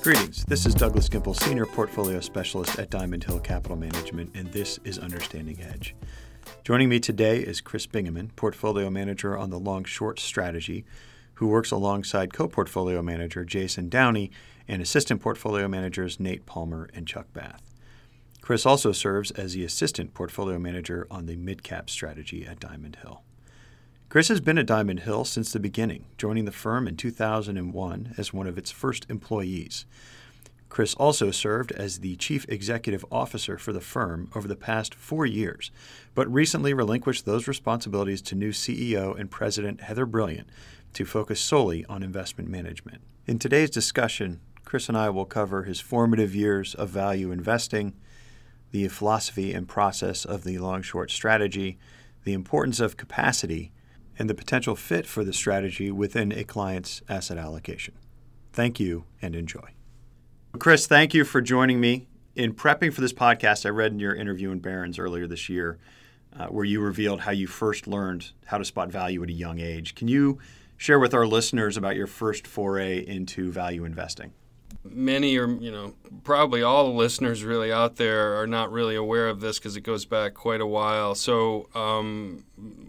Greetings. This is Douglas Gimple, Senior Portfolio Specialist at Diamond Hill Capital Management, and this is Understanding Edge. Joining me today is Chris Bingaman, Portfolio Manager on the Long Short Strategy, who works alongside co portfolio manager Jason Downey and assistant portfolio managers Nate Palmer and Chuck Bath. Chris also serves as the assistant portfolio manager on the midcap strategy at Diamond Hill. Chris has been at Diamond Hill since the beginning, joining the firm in 2001 as one of its first employees. Chris also served as the chief executive officer for the firm over the past four years, but recently relinquished those responsibilities to new CEO and president Heather Brilliant to focus solely on investment management. In today's discussion, Chris and I will cover his formative years of value investing, the philosophy and process of the long short strategy, the importance of capacity, and the potential fit for the strategy within a client's asset allocation. Thank you and enjoy. Chris, thank you for joining me. In prepping for this podcast, I read in your interview in Barron's earlier this year uh, where you revealed how you first learned how to spot value at a young age. Can you share with our listeners about your first foray into value investing? Many or you know probably all the listeners really out there are not really aware of this because it goes back quite a while. So um,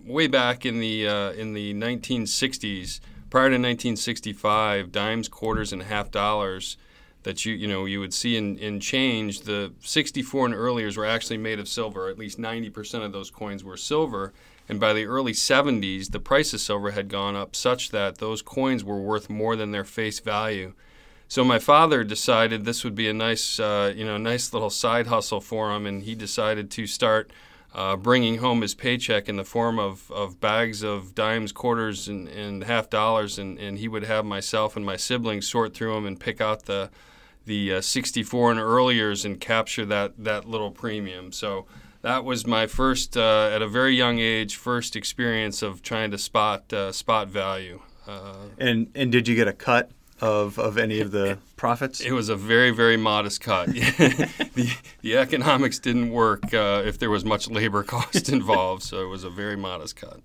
way back in the uh, in the 1960s, prior to 1965, dimes, quarters, and half dollars that you you know you would see in, in change. The 64 and earliers were actually made of silver. At least 90% of those coins were silver. And by the early 70s, the price of silver had gone up such that those coins were worth more than their face value. So my father decided this would be a nice, uh, you know, nice little side hustle for him, and he decided to start uh, bringing home his paycheck in the form of, of bags of dimes, quarters, and, and half dollars, and, and he would have myself and my siblings sort through them and pick out the the uh, 64 and earliers and capture that that little premium. So that was my first, uh, at a very young age, first experience of trying to spot uh, spot value. Uh, and and did you get a cut of, of any of the profits? It was a very, very modest cut. the, the economics didn't work uh, if there was much labor cost involved, so it was a very modest cut.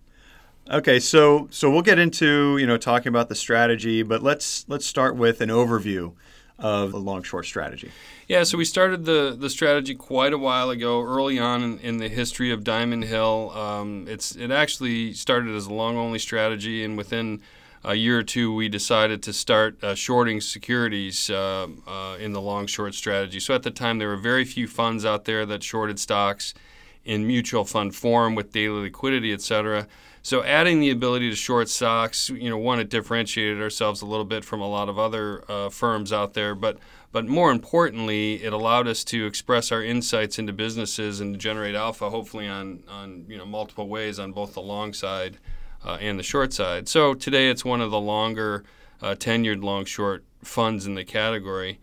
Okay, so so we'll get into you know talking about the strategy, but let's let's start with an overview of the long short strategy. Yeah, so we started the the strategy quite a while ago, early on in, in the history of Diamond Hill. Um, it's it actually started as a long only strategy, and within a year or two, we decided to start uh, shorting securities uh, uh, in the long short strategy. So at the time, there were very few funds out there that shorted stocks in mutual fund form with daily liquidity, et cetera. So adding the ability to short stocks, you know, one, it differentiated ourselves a little bit from a lot of other uh, firms out there, but but more importantly, it allowed us to express our insights into businesses and generate alpha, hopefully on on you know multiple ways on both the long side uh, and the short side. So today it's one of the longer uh, tenured long short funds in the category.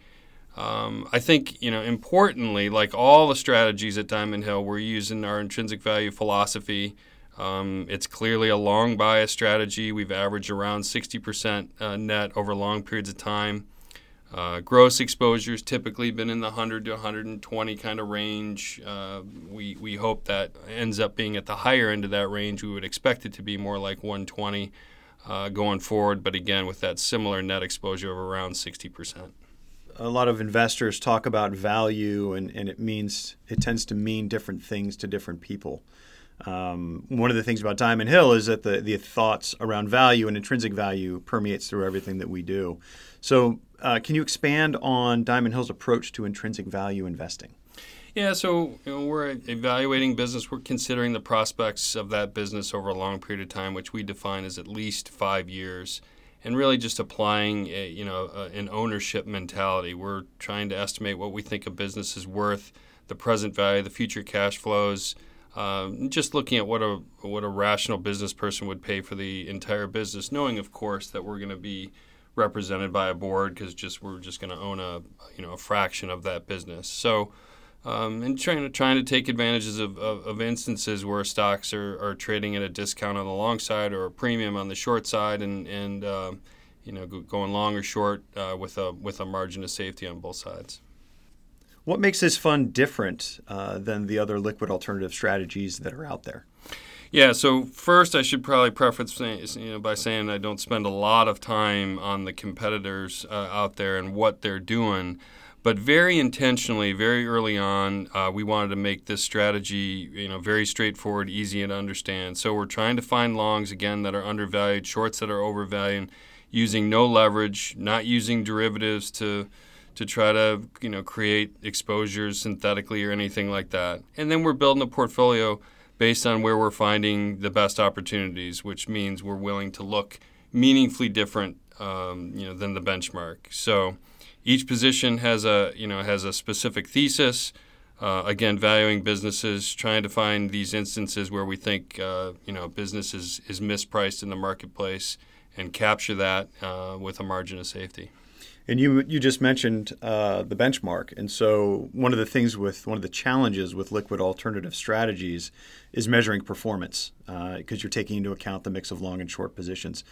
Um, I think you know importantly, like all the strategies at Diamond Hill, we're using our intrinsic value philosophy. Um, it's clearly a long bias strategy. We've averaged around 60% uh, net over long periods of time. Uh, gross exposures typically been in the 100 to 120 kind of range. Uh, we we hope that ends up being at the higher end of that range. We would expect it to be more like 120 uh, going forward, but again with that similar net exposure of around 60 percent. A lot of investors talk about value, and, and it means it tends to mean different things to different people. Um, one of the things about Diamond Hill is that the, the thoughts around value and intrinsic value permeates through everything that we do. So, uh, can you expand on Diamond Hill's approach to intrinsic value investing? Yeah, so you know, we're evaluating business. We're considering the prospects of that business over a long period of time, which we define as at least five years, and really just applying a, you know a, an ownership mentality. We're trying to estimate what we think a business is worth, the present value, the future cash flows. Um, just looking at what a what a rational business person would pay for the entire business, knowing of course that we're going to be represented by a board because just we're just going to own a you know a fraction of that business. So. Um, and trying to trying to take advantages of, of, of, instances where stocks are, are trading at a discount on the long side or a premium on the short side, and and uh, you know going long or short uh, with a with a margin of safety on both sides. What makes this fund different uh, than the other liquid alternative strategies that are out there? Yeah, so first I should probably preface you know, by saying I don't spend a lot of time on the competitors uh, out there and what they're doing. But very intentionally, very early on, uh, we wanted to make this strategy, you know, very straightforward, easy to understand. So we're trying to find longs again that are undervalued, shorts that are overvalued, using no leverage, not using derivatives to to try to you know create exposures synthetically or anything like that. And then we're building a portfolio based on where we're finding the best opportunities, which means we're willing to look meaningfully different, um, you know, than the benchmark. So each position has a you know has a specific thesis. Uh, again, valuing businesses, trying to find these instances where we think uh, you know business is, is mispriced in the marketplace, and capture that uh, with a margin of safety. And you you just mentioned uh, the benchmark, and so one of the things with one of the challenges with liquid alternative strategies is measuring performance because uh, you're taking into account the mix of long and short positions.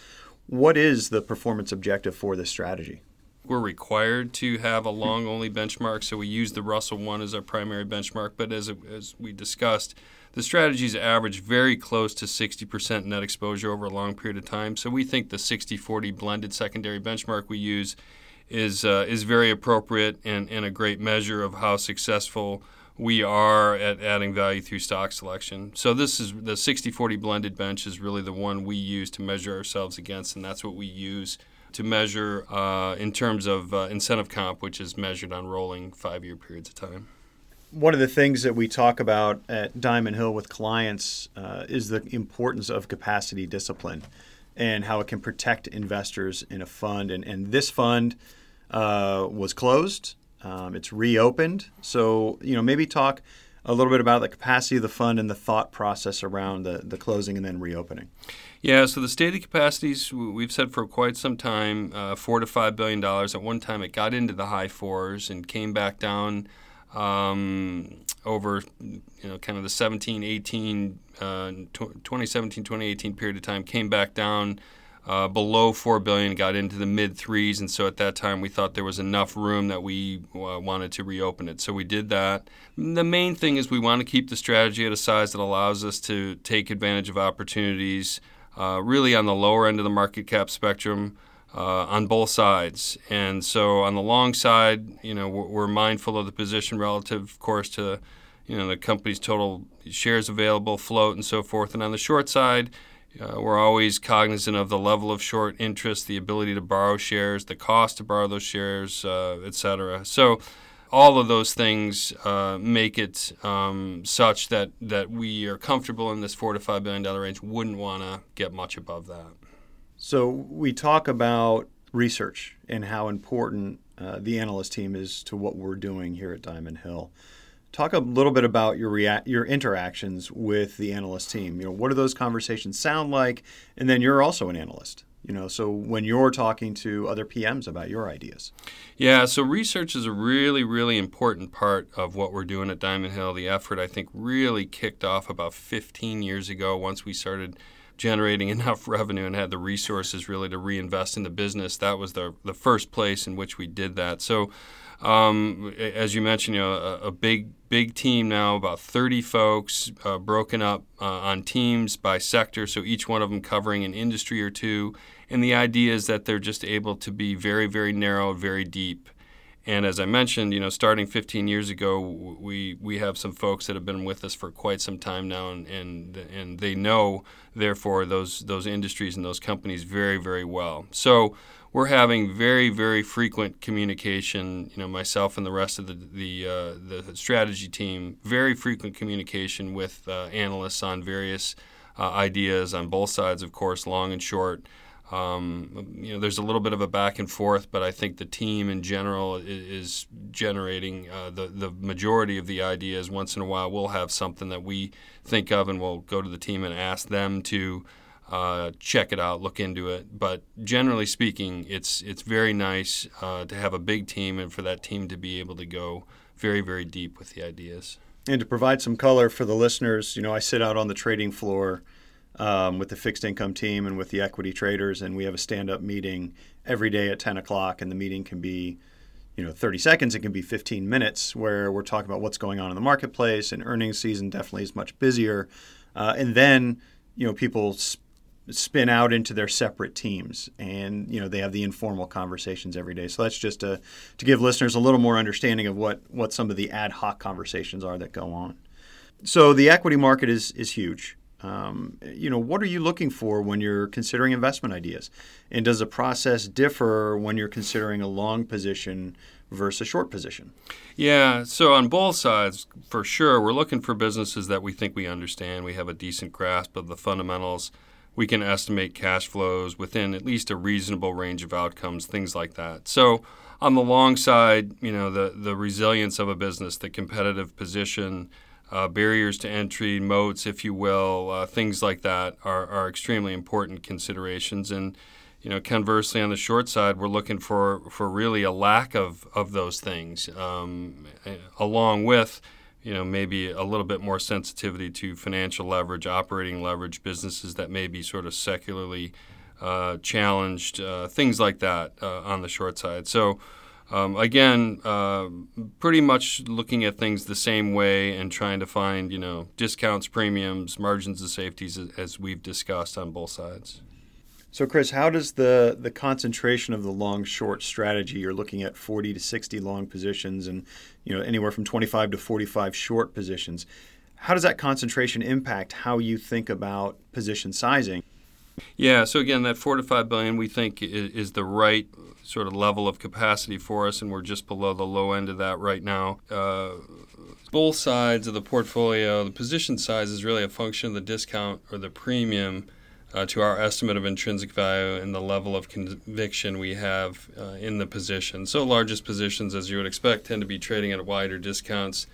What is the performance objective for this strategy? we're required to have a long only benchmark, so we use the Russell 1 as our primary benchmark. But as, as we discussed, the strategies average very close to 60% net exposure over a long period of time. So we think the 60 40 blended secondary benchmark we use is, uh, is very appropriate and, and a great measure of how successful we are at adding value through stock selection. So this is the 60-40 blended bench is really the one we use to measure ourselves against, and that's what we use to measure uh, in terms of uh, incentive comp, which is measured on rolling five year periods of time. One of the things that we talk about at Diamond Hill with clients uh, is the importance of capacity discipline and how it can protect investors in a fund. And, and this fund uh, was closed, um, it's reopened. So, you know, maybe talk a little bit about the capacity of the fund and the thought process around the, the closing and then reopening. Yeah, so the stated capacities we've said for quite some time, uh, four to five billion dollars. At one time, it got into the high fours and came back down um, over, you know, kind of the 17, 18, uh, 2017, 2018 period of time. Came back down uh, below four billion, got into the mid threes, and so at that time we thought there was enough room that we uh, wanted to reopen it. So we did that. The main thing is we want to keep the strategy at a size that allows us to take advantage of opportunities, uh, really on the lower end of the market cap spectrum. Uh, on both sides. And so on the long side, you know, we're, we're, mindful of the position relative, of course, to you know the company's total shares available, float, and so forth. And on the short side, uh, we're always cognizant of the level of short interest, the ability to borrow shares, the cost to borrow those shares, uh, et cetera. So, all of those things uh, make it um, such that, that we are comfortable in this four to five billion dollar range. Wouldn't want to get much above that. So we talk about research and how important uh, the analyst team is to what we're doing here at Diamond Hill. Talk a little bit about your rea- your interactions with the analyst team. You know, what do those conversations sound like? And then you're also an analyst. You know, so when you're talking to other PMs about your ideas. Yeah, so research is a really, really important part of what we're doing at Diamond Hill. The effort, I think, really kicked off about 15 years ago once we started generating enough revenue and had the resources really to reinvest in the business. That was the, the first place in which we did that. So um, as you mentioned, you know, a, a, big big team now, about 30 folks, uh, broken up uh, on teams by sector, so each one of them covering an industry or two. And the idea is that they're just able to be very, very narrow, very deep. And as I mentioned, you know, starting 15 years ago, we we have some folks that have been with us for quite some time now, and and, and they know, therefore, those those industries and those companies very, very well. So we're having very very frequent communication. You know, myself and the rest of the the uh, the strategy team, very frequent communication with uh, analysts on various uh, ideas on both sides, of course, long and short. Um, you know, there's a little bit of a back and forth, but I think the team in general is, is generating uh, the the majority of the ideas. Once in a while, we'll have something that we think of, and we'll go to the team and ask them to uh, check it out, look into it. But generally speaking, it's it's very nice uh, to have a big team and for that team to be able to go very very deep with the ideas. And to provide some color for the listeners, you know, I sit out on the trading floor um, with the fixed income team and with the equity traders, and we have a stand up meeting every day at 10 o'clock, and the meeting can be you know 30 seconds it can be 15 minutes where we're talking about what's going on in the marketplace and earnings season definitely is much busier uh, and then you know people sp- spin out into their separate teams, and you know they have the informal conversations every day. So that's just to to give listeners a little more understanding of what what some of the ad hoc conversations are that go on. So the equity market is is huge. Um, you know, what are you looking for when you're considering investment ideas? And does the process differ when you're considering a long position versus a short position? Yeah, so on both sides, for sure, we're looking for businesses that we think we understand. We have a decent grasp of the fundamentals. We can estimate cash flows within at least a reasonable range of outcomes, things like that. So on the long side, you know, the, the resilience of a business, the competitive position, uh, barriers to entry, moats, if you will, uh, things like that are, are extremely important considerations. And you know, conversely, on the short side, we're looking for, for really a lack of, of those things, um, along with you know maybe a little bit more sensitivity to financial leverage, operating leverage, businesses that may be sort of secularly uh, challenged, uh, things like that uh, on the short side. So um, again, uh, pretty much looking at things the same way and trying to find, you know, discounts, premiums, margins of safeties as, as we've discussed on both sides. So, Chris, how does the, the concentration of the long short strategy, you're looking at 40 to 60 long positions and you know anywhere from 25 to 45 short positions, how does that concentration impact how you think about position sizing? Yeah, so again, that four to five billion we think is, is, the right sort of level of capacity for us, and we're just below the low end of that right now. Uh, both sides of the portfolio, the position size is really a function of the discount or the premium uh, to our estimate of intrinsic value and the level of conviction we have uh, in the position. So, largest positions, as you would expect, tend to be trading at wider discounts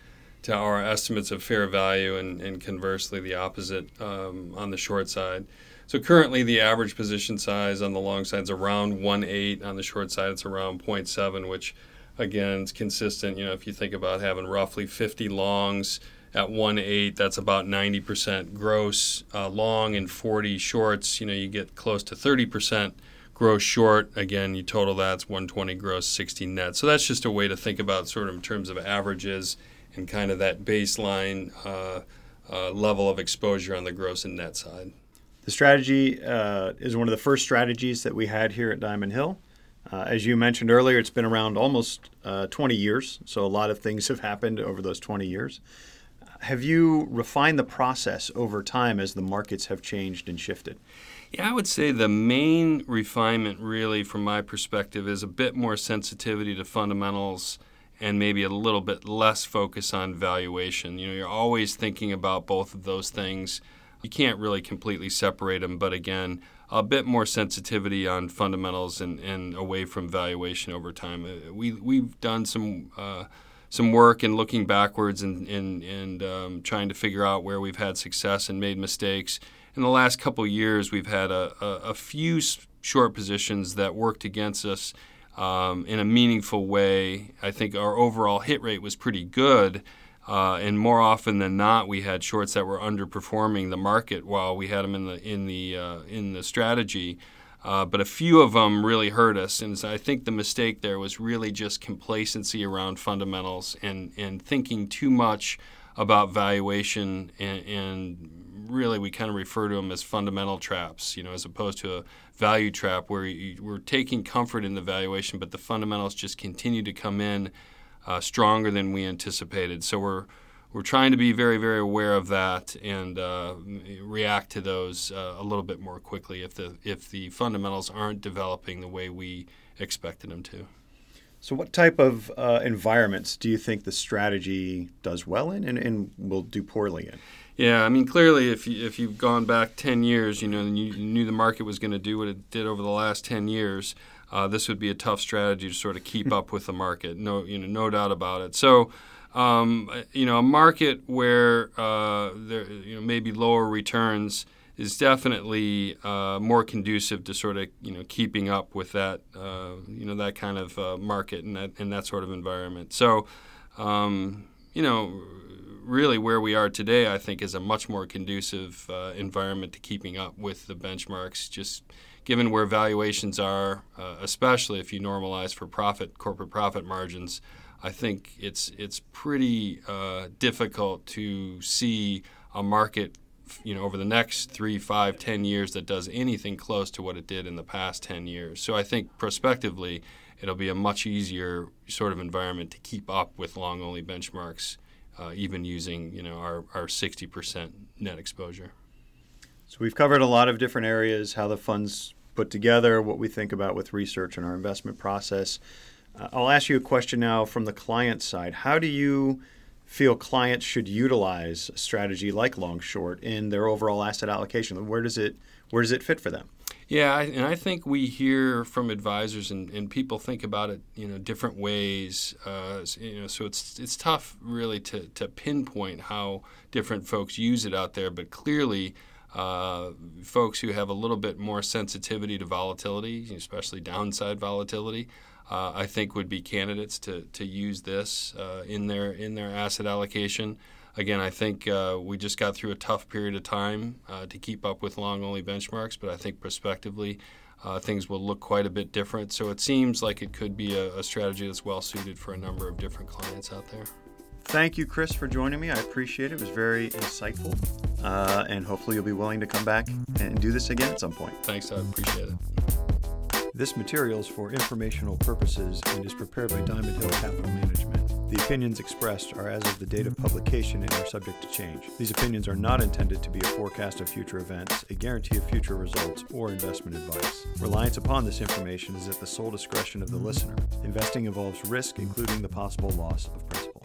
to our estimates of fair value, and, and conversely, the opposite um, on the short side. So currently, the average position size on the long side is around 1.8. On the short side, it's around 0.7, which again is consistent. You know, if you think about having roughly 50 longs at 1.8, that's about 90% gross uh, long and 40 shorts. You know, you get close to 30% gross short. Again, you total that's 120 gross, 60 net. So that's just a way to think about sort of in terms of averages and kind of that baseline uh, uh, level of exposure on the gross and net side. The strategy uh, is one of the first strategies that we had here at Diamond Hill. Uh, as you mentioned earlier, it's been around almost uh, 20 years, so a lot of things have happened over those 20 years. Have you refined the process over time as the markets have changed and shifted? Yeah, I would say the main refinement, really, from my perspective, is a bit more sensitivity to fundamentals and maybe a little bit less focus on valuation. You know, you're always thinking about both of those things you can't really completely separate them, but again, a bit more sensitivity on fundamentals and, and away from valuation over time. Uh, we, we've done some uh, some work in looking backwards and, and, and um, trying to figure out where we've had success and made mistakes. In the last couple years, we've had a, a, a, few short positions that worked against us um, in a meaningful way. I think our overall hit rate was pretty good. Uh, and more often than not, we had shorts that were underperforming the market while we had them in the in the uh, in the strategy. Uh, but a few of them really hurt us, and so I think the mistake there was really just complacency around fundamentals and and thinking too much about valuation, and, and really we kind of refer to them as fundamental traps, you know, as opposed to a value trap where you, we're taking comfort in the valuation, but the fundamentals just continue to come in uh, stronger than we anticipated. So we're we're trying to be very very aware of that and uh, react to those uh, a little bit more quickly if the if the fundamentals aren't developing the way we expected them to. So, what type of uh, environments do you think the strategy does well in and, and will do poorly in? Yeah, I mean, clearly, if you, if you've gone back ten years, you know, and you knew the market was going to do what it did over the last ten years uh, this would be a tough strategy to sort of keep up with the market. No, you know, no doubt about it. So, um, you know, a market where uh, there, you know, maybe lower returns is definitely uh, more conducive to sort of you know keeping up with that uh, you know that kind of uh, market and that and that sort of environment. So, um, you know, really where we are today, I think, is a much more conducive uh, environment to keeping up with the benchmarks. Just given where valuations are, uh, especially if you normalize for profit, corporate profit margins, I think it's it's pretty uh, difficult to see a market you know, over the next three, five, ten years that does anything close to what it did in the past 10 years. So I think prospectively, it'll be a much easier sort of environment to keep up with long only benchmarks, uh, even using, you know, our, our 60% net exposure. So we've covered a lot of different areas, how the funds put together, what we think about with research and our investment process. Uh, I'll ask you a question now from the client side. How do you feel clients should utilize a strategy like long short in their overall asset allocation? Where does it where does it fit for them? Yeah, I, and I think we hear from advisors and, and people think about it, you know, different ways. Uh, you know, so it's it's tough really to, to pinpoint how different folks use it out there. But clearly, uh, folks who have a little bit more sensitivity to volatility, especially downside volatility, uh, I think would be candidates to, to use this uh, in their in their asset allocation. Again, I think uh, we just got through a tough period of time uh, to keep up with long only benchmarks, but I think prospectively uh, things will look quite a bit different. So it seems like it could be a, a strategy that's well suited for a number of different clients out there. Thank you, Chris, for joining me. I appreciate it. It was very insightful. Uh, and hopefully, you'll be willing to come back and do this again at some point. Thanks, I appreciate it. This material is for informational purposes and is prepared by Diamond Hill Capital Management. The opinions expressed are as of the date of publication and are subject to change. These opinions are not intended to be a forecast of future events, a guarantee of future results, or investment advice. Reliance upon this information is at the sole discretion of the listener. Investing involves risk, including the possible loss of principal.